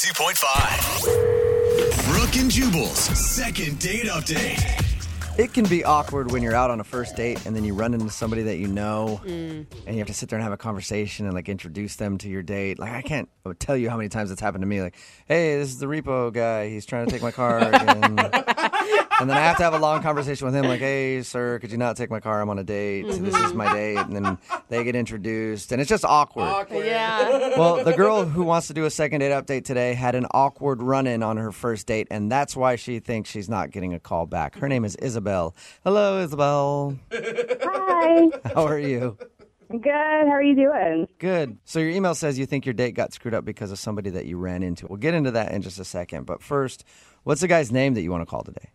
92.5. Brooke and Jubal's second date update. It can be awkward when you're out on a first date and then you run into somebody that you know mm. and you have to sit there and have a conversation and like introduce them to your date. Like I can't tell you how many times it's happened to me. Like, hey, this is the repo guy. He's trying to take my car. and, and then I have to have a long conversation with him. Like, hey, sir, could you not take my car? I'm on a date. This is mm-hmm. my date. And then they get introduced and it's just awkward. Yeah. Well, the girl who wants to do a second date update today had an awkward run in on her first date, and that's why she thinks she's not getting a call back. Her name is Isabel. Hello, Isabel. Hi. How are you? Good. How are you doing? Good. So, your email says you think your date got screwed up because of somebody that you ran into. We'll get into that in just a second. But first, what's the guy's name that you want to call today?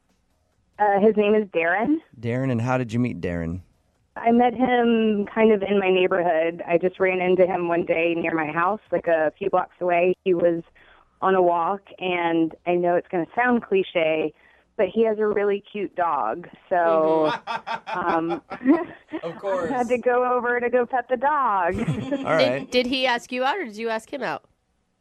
Uh, his name is Darren. Darren, and how did you meet Darren? I met him kind of in my neighborhood. I just ran into him one day near my house, like a few blocks away. He was on a walk, and I know it's going to sound cliche, but he has a really cute dog. So um, Of course. I had to go over to go pet the dog. All right. Did, did he ask you out or did you ask him out?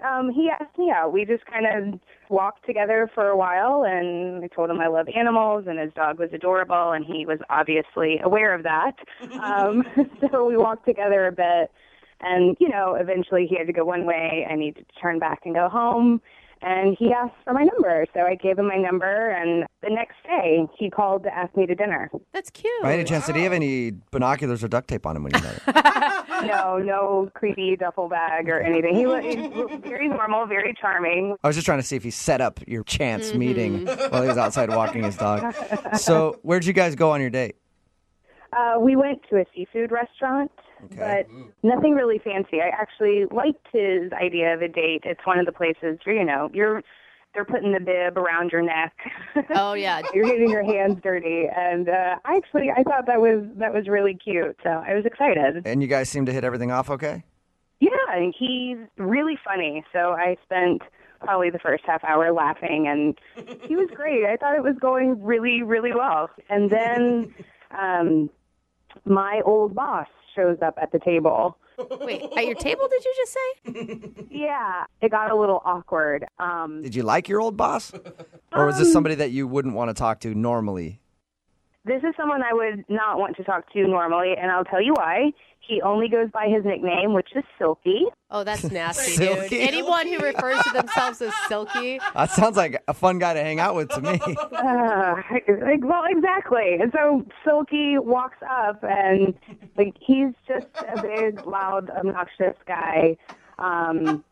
um, he asked me out. We just kind of walked together for a while, and I told him I love animals, and his dog was adorable, and he was obviously aware of that. Um, so we walked together a bit, and you know, eventually he had to go one way. I needed to turn back and go home. And he asked for my number, so I gave him my number. And the next day, he called to ask me to dinner. That's cute. By any chance, did he have any binoculars or duct tape on him when you met him? No, no creepy duffel bag or anything. He was, he was very normal, very charming. I was just trying to see if he set up your chance meeting while he was outside walking his dog. So, where'd you guys go on your date? Uh, we went to a seafood restaurant, Okay. but nothing really fancy. I actually liked his idea of a date. It's one of the places where you know you're they're putting the bib around your neck. Oh, yeah. you're getting your hands dirty, and uh, I actually I thought that was that was really cute. So I was excited. And you guys seem to hit everything off okay? Yeah, and he's really funny. So I spent probably the first half hour laughing, and he was great. I thought it was going really, really well. And then um, my old boss shows up at the table. Wait, at your table, did you just say? Yeah, it got a little awkward. Um, Did you like your old boss? Or was this somebody that you wouldn't want to talk to normally? This is someone I would not want to talk to normally, and I'll tell you why. He only goes by his nickname, which is Silky. Oh, that's nasty, Silky? dude. Anyone who refers to themselves as silky. That sounds like a fun guy to hang out with to me. Uh, like, well, exactly. And so Silky walks up, and like he's just a big, loud, obnoxious guy. Um,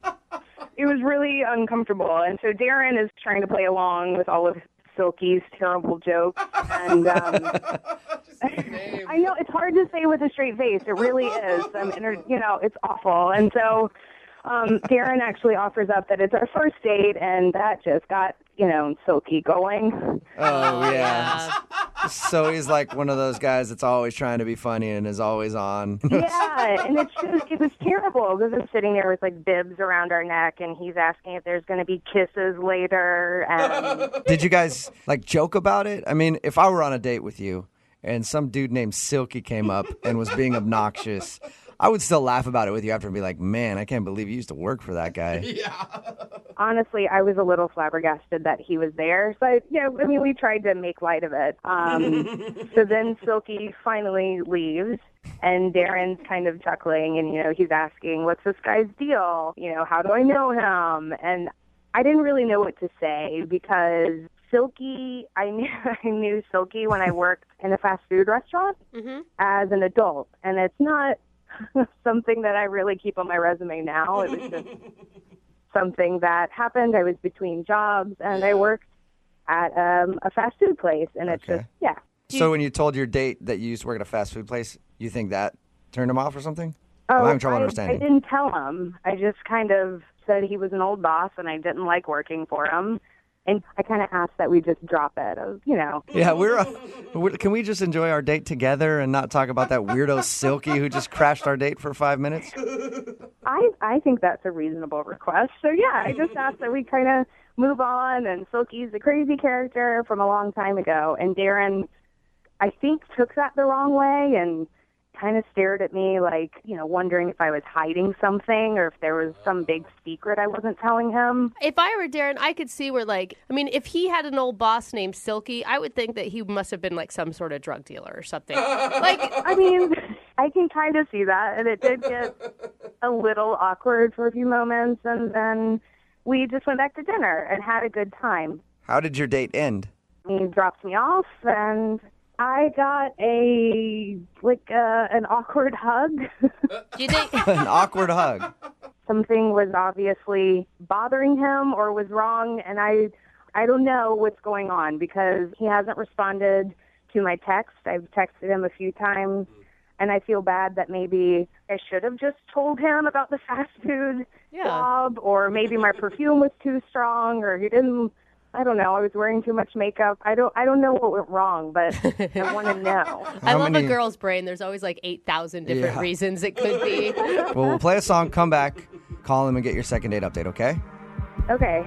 it was really uncomfortable, and so Darren is trying to play along with all of Silky's terrible jokes, and um, I know it's hard to say with a straight face. It really is. I'm, inter- you know, it's awful, and so. Um, Darren actually offers up that it's our first date, and that just got, you know, and Silky going. Oh, oh yeah. So he's like one of those guys that's always trying to be funny and is always on. yeah, and it's just it was terrible because I'm sitting there with like bibs around our neck, and he's asking if there's going to be kisses later, and Did you guys like joke about it? I mean, if I were on a date with you and some dude named Silky came up and was being obnoxious, I would still laugh about it with you after and be like, man, I can't believe you used to work for that guy. honestly, I was a little flabbergasted that he was there. So yeah, I mean, we tried to make light of it. Um, so then Silky finally leaves. And Darren's kind of chuckling, and you know he's asking, "What's this guy's deal? You know, how do I know him?" And I didn't really know what to say because Silky, I knew I knew Silky when I worked in a fast food restaurant as an adult, and it's not something that I really keep on my resume now. It was just something that happened. I was between jobs, and I worked at um, a fast food place, and it's Okay. just yeah. So when you told your date that you used to work at a fast food place, you think that turned him off or something? Oh, I'm having trouble I, I didn't tell him. I just kind of said he was an old boss, and I didn't like working for him. And I kind of asked that we just drop it. I was, you know, Yeah, we're, uh, we're. Can we just enjoy our date together and not talk about that weirdo Silky who just crashed our date for five minutes? I I think that's a reasonable request. So yeah, I just asked that we kind of move on. And Silky's a crazy character from a long time ago, and Darren, I think, took that the wrong way, and kind of stared at me like, you know, wondering if I was hiding something or if there was some big secret I wasn't telling him. If I were Darren, I could see where, like, I mean, if he had an old boss named Silky, I would think that he must have been like some sort of drug dealer or something. like, I mean, I can kind of see that, and it did get a little awkward for a few moments, and then we just went back to dinner and had a good time. How did your date end? He dropped me off, and I got a like uh, an awkward hug. do you think? An awkward hug. Something was obviously bothering him or was wrong, and I I don't know what's going on because he hasn't responded to my text. I've texted him a few times, and I feel bad that maybe I should have just told him about the fast food Yeah. job, or maybe my perfume was too strong, or he didn't. I don't know. I was wearing too much makeup. I don't. I don't know what went wrong, but I want to know. I love many- a girl's brain. There's always like 8,000 different Yeah. reasons it could be. Well, we'll play a song, come back, call him, and get your second date update, okay? Okay,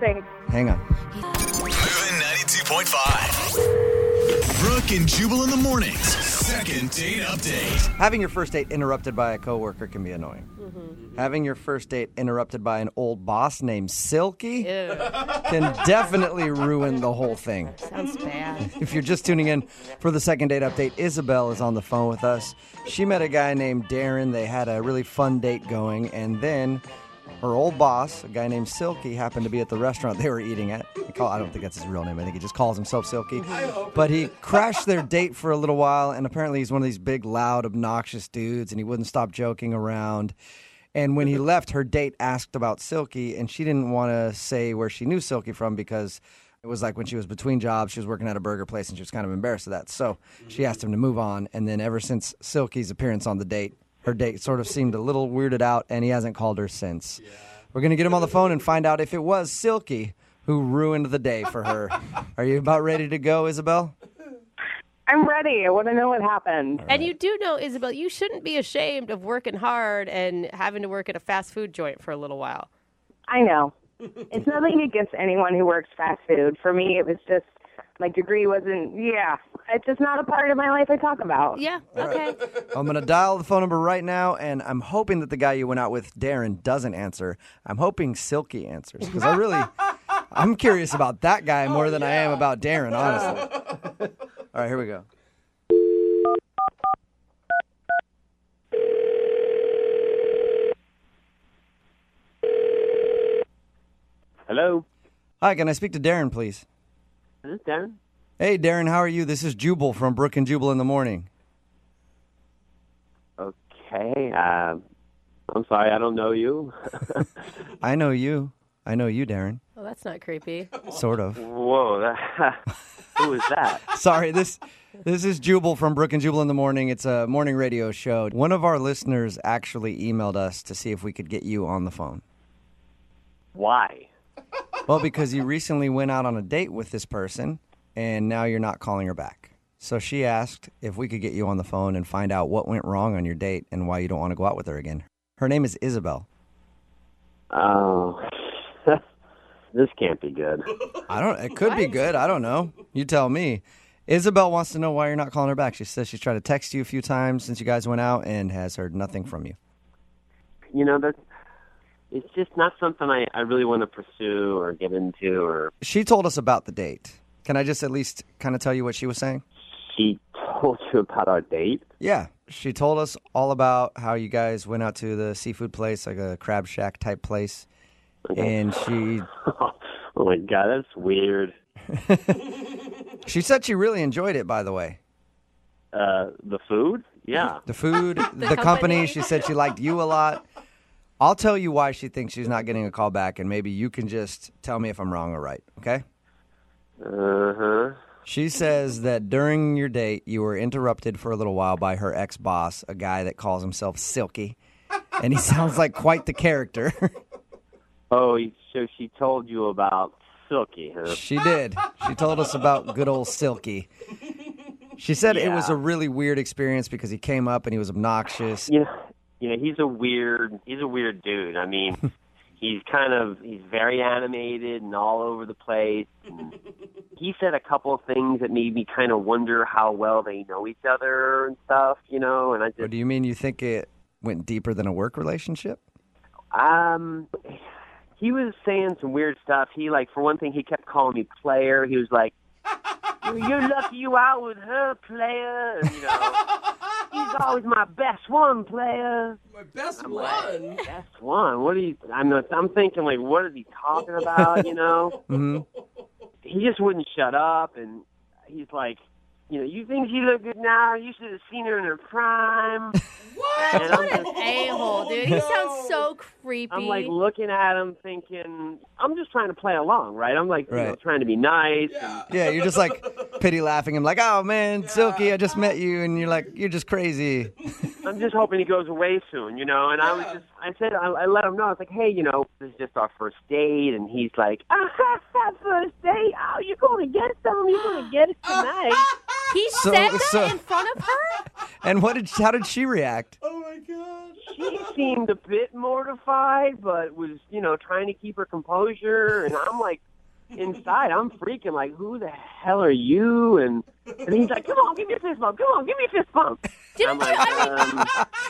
thanks. Hang on. Movin' 92.5. Brooke and Jubal in the mornings. Second date update. Having your first date interrupted by a coworker can be annoying. Mm-hmm. Having your first date interrupted by an old boss named Silky Ew, can definitely ruin the whole thing. sounds bad. If you're just tuning in for the second date update, Isabel is on the phone with us. She met a guy named Darren. They had a really fun date going, and then her old boss, a guy named Silky, happened to be at the restaurant they were eating at. Call- I don't think that's his real name. I think he just calls himself Silky. But he crashed their date for a little while, and apparently he's one of these big, loud, obnoxious dudes, and he wouldn't stop joking around. And when he left, her date asked about Silky, and she didn't want to say where she knew Silky from because it was like when she was between jobs, she was working at a burger place, and she was kind of embarrassed of that. So she asked him to move on. And then ever since Silky's appearance on the date, her date sort of seemed a little weirded out, and he hasn't called her since. We're going to get him on the phone and find out if it was Silky who ruined the day for her. Are you about ready to go, Isabel? I'm ready. I want to know what happened. And you do know, Isabel, you shouldn't be ashamed of working hard and having to work at a fast food joint for a little while. I know. It's nothing against anyone who works fast food. For me, it was just my degree wasn't. Yeah, it's just not a part of my life I talk about. Yeah, okay. I'm going to dial the phone number right now, and I'm hoping that the guy you went out with, Darren, doesn't answer. I'm hoping Silky answers because I really, I'm curious about that guy more than I am oh, about Darren, honestly. All right, here we go. Hello, Hi, can I speak to Darren, please? Is Darren? Hey, Darren, how are you? This is Jubal from Brooke and Jubal in the Morning. Okay, uh, I'm sorry, I don't know you. I know you. I know you, Darren. Well, that's not creepy. Sort of. Whoa, that, who is that? Sorry, this this is Jubal from Brooke and Jubal in the Morning. It's a morning radio show. One of our listeners actually emailed us to see if we could get you on the phone. Why? Well, because you recently went out on a date with this person and now you're not calling her back. So she asked if we could get you on the phone and find out what went wrong on your date and why you don't want to go out with her again. Her name is Isabel. Oh, this can't be good. I don't it could be good. I don't know. You tell me. Isabel wants to know why you're not calling her back. She says she's tried to text you a few times since you guys went out and has heard nothing from you. You know that it's just not something I, I really want to pursue or get into. Or She told us about the date. Can I just at least kind of tell you what she was saying? she told you about our date. Yeah. She told us all about how you guys went out to the seafood place, like a crab shack type place. And she oh my god, that's weird. she said she really enjoyed it by the way. Uh, the food? Yeah. The food, the, company. company. she said she liked you a lot. I'll tell you why she thinks she's not getting a call back and maybe you can just tell me if I'm wrong or right, okay? Uh huh. She says that during your date, you were interrupted for a little while by her ex boss, a guy that calls himself Silky. And he sounds like quite the character. Oh, so she told you about Silky, huh? she did. She told us about good old Silky. She said it was a really weird experience because he came up and he was obnoxious. know, you know, he's a weird, he's a weird dude. I mean, he's kind of he's very animated and all over the place. And he said a couple of things that made me kind of wonder how well they know each other and stuff, you know. And I Or just do you mean you think it went deeper than a work relationship? um, he was saying some weird stuff. He like for one thing, he kept calling me player. He was like, "You're lucky you out with her, player." And, you know, he's always my best one, player. My best I'm one. like, best one. What are you? I'm I'm thinking like, what is he talking about? You know? hmm He just wouldn't shut up, and he's like, you know, you think she look good now? You should have seen her in her prime. What? And I'm What an just, a hole, dude. He sounds so creepy. I'm like looking at him, thinking, I'm just trying to play along, right? I'm like, you know, Right. trying to be nice. Yeah. Yeah, you're just like pity laughing him, like, oh man, Silky, I just met you, and you're like, you're just crazy. I'm just hoping he goes away soon, you know. And I was just, I said, I, I let him know. I was like, hey, you know, this is just our first date, and he's like, ah, first date? Oh, you're gonna get some? You're gonna get it tonight? he So- said that so- in front of her. And what did how did she react? Oh my god. she seemed a bit mortified, but was, you know, trying to keep her composure. And I'm like, inside, I'm freaking like, who the hell are you? And and he's like, come on, give me a fist bump. Come on, give me a fist bump. Didn't I'm you? like, I mean, um,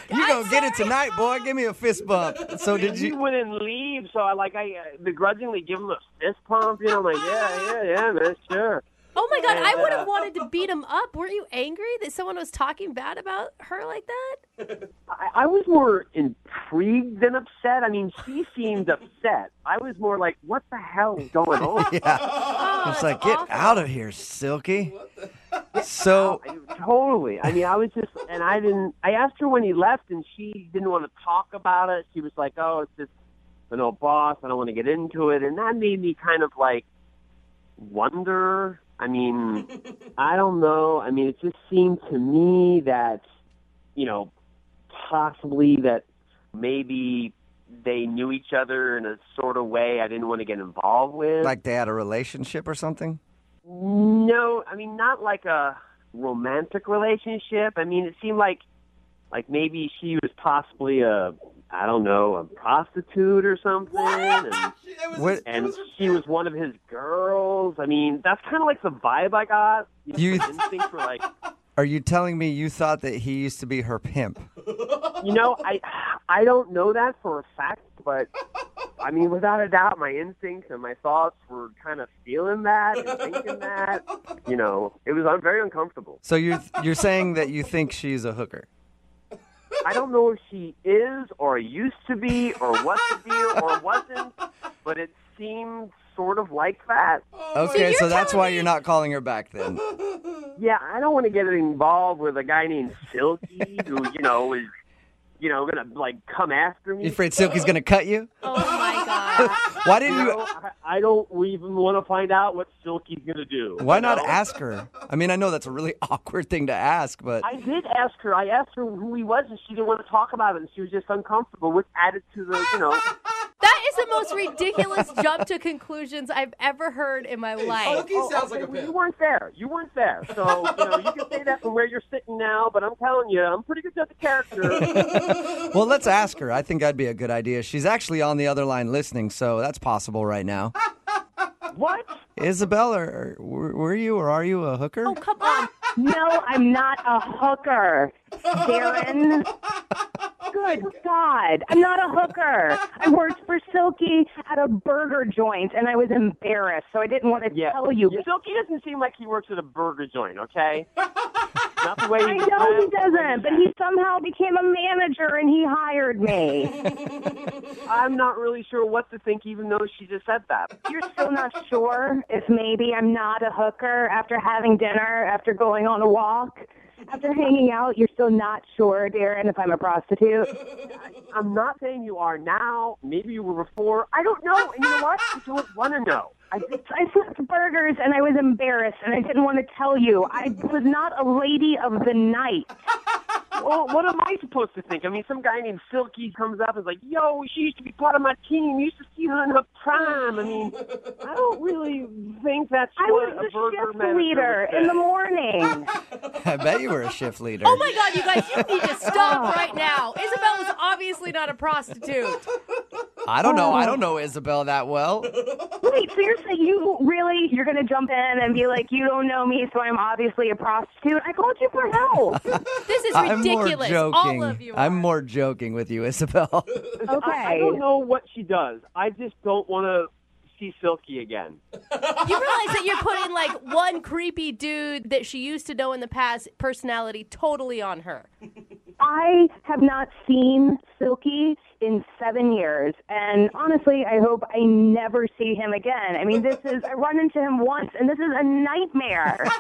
You gonna get it tonight, boy? Give me a fist bump. So did you? he you? wouldn't leave, so I like I uh, begrudgingly give him a fist pump. You know, I'm like, yeah, yeah, yeah, man, sure. Oh my god, I And, would uh, have wanted to beat him up. Weren't you angry that someone was talking bad about her like that? I, I was more intrigued than upset. I mean, she seemed upset. I was more like, what the hell is going on? Yeah, Oh, it's like get awful. out of here, Silky. So Totally. I mean, I was just, and I didn't. I asked her when he left, and she didn't want to talk about it. She was like, "Oh, it's just an old boss. I don't want to get into it," and that made me kind of like wonder. I mean, I don't know. I mean, it just seemed to me that, you know, possibly that maybe they knew each other in a sort of way I didn't want to get involved with. like they had a relationship or something? No, I mean not like a romantic relationship. I mean it seemed like like maybe she was possibly a I don't know, a prostitute or something and She- was- What- it and was- she was one of his girls. I mean, that's kind of like the vibe I got. You, know, You- my instincts were like, Are you telling me you thought that he used to be her pimp? you know, I I don't know that for a fact, but I mean, without a doubt, my instincts and my thoughts were kind of feeling that and thinking that. You know, it was un- very uncomfortable. So you're you're saying that you think she's a hooker? I don't know if she is or used to be or was to be or wasn't, but it seemed sort of like that. Oh, okay, you're so that's why me- you're not calling her back then. Yeah, I don't want to get involved with a guy named Silky who, you know, is, you know, gonna like come after me. You afraid Silky's gonna cut you? Oh my god. Why didn't You know, I, I don't even want to find out what Silky's gonna do. Why not know? ask her? I mean, I know that's a really awkward thing to ask, but I did ask her. I asked her who he was, and she didn't want to talk about it, and she was just uncomfortable, which added to the, you know. That is the most ridiculous jump to conclusions I've ever heard in my life. Silky oh, sounds like a Oh, well, You weren't there. You weren't there. So, you know, you can say that from where you're sitting now, but I'm telling you, I'm pretty good at the character. well, let's ask her. I think that'd be a good idea. She's actually on the other line listening, so that's possible right now. what? Isabel, or, or were were you or are you a hooker? Oh come on. No, I'm not a hooker, Darren. Good God, I'm not a hooker. I worked for Silky at a burger joint, and I was embarrassed, so I didn't want to Yeah. tell you. Yeah, Silky doesn't seem like he works at a burger joint, okay? Not the way he I know he doesn't, but he somehow became a manager, and he hired me. I'm not really sure what to think, even though she just said that. You're still not sure if maybe I'm not a hooker after having dinner, after going on a walk, after hanging out. You're still not sure, Darren, if I'm a prostitute. I'm not saying you are now. Maybe you were before. I don't know. And you know what? I don't want to know. I, I flipped burgers and I was embarrassed and I didn't want to tell you. I was not a lady of the night. Well, what am I supposed to think? I mean, some guy named Silky comes up and is like, "Yo, she used to be part of my team. Used to see her in her prime." I mean, I don't really think that's I what was a the burger shift manager leader in the morning. I bet you were a shift leader. Oh my god, you guys, you need to stop oh. right now. Isabel was obviously not a prostitute. I don't know. I don't know Isabel that well. Wait, seriously, you're you really you're gonna jump in and be like, you don't know me, so I'm obviously a prostitute? I called you for help. This is I'm more ridiculous. joking. All of you. I'm are. more joking with you, Isabel. Okay. I, I don't know what she does. I just don't want to see Silky again. You realize that you're putting like one creepy dude that she used to know in the past personality totally on her. I have not seen Silky in seven years, and honestly, I hope I never see him again. I mean, this is I run into him once, and this is a nightmare.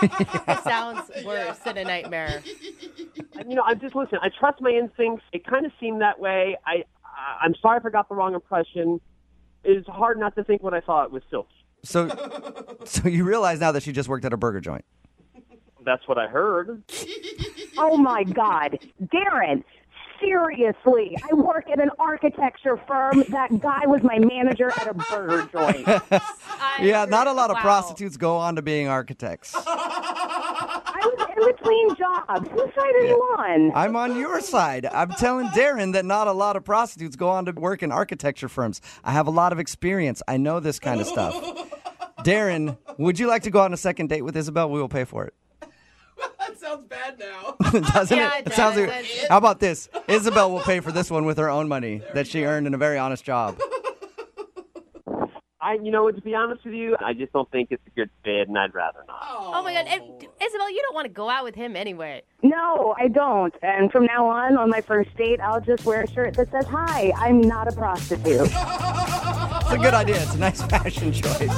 It sounds worse than a nightmare. you know, I'm just listen. I trust my instincts. It kind of seemed that way. I, I I'm sorry if I got the wrong impression. It's hard not to think what I thought was Silky. So, so you realize now that she just worked at a burger joint. That's what I heard. oh my God, Darren. Seriously, I work at an architecture firm. That guy was my manager at a burger joint. Yeah, not a lot of wow. prostitutes go on to being architects. I was in between jobs. Whose side are you on? I'm on your side. I'm telling Darren that not a lot of prostitutes go on to work in architecture firms. I have a lot of experience. I know this kind of stuff. Darren, would you like to go on a second date with Isabel? We will pay for it. That sounds bad now. Doesn't Yeah, it? it sounds like, It- how about this? Isabel will pay for this one with her own money that she earned in a very honest job. I, you know, to be honest with you, I just don't think it's a good fit, and I'd rather not. Oh my god, and, Isabel, you don't want to go out with him anyway. No, I don't. And from now on, on my first date, I'll just wear a shirt that says, Hi, I'm not a prostitute. It's a good idea. It's a nice fashion choice.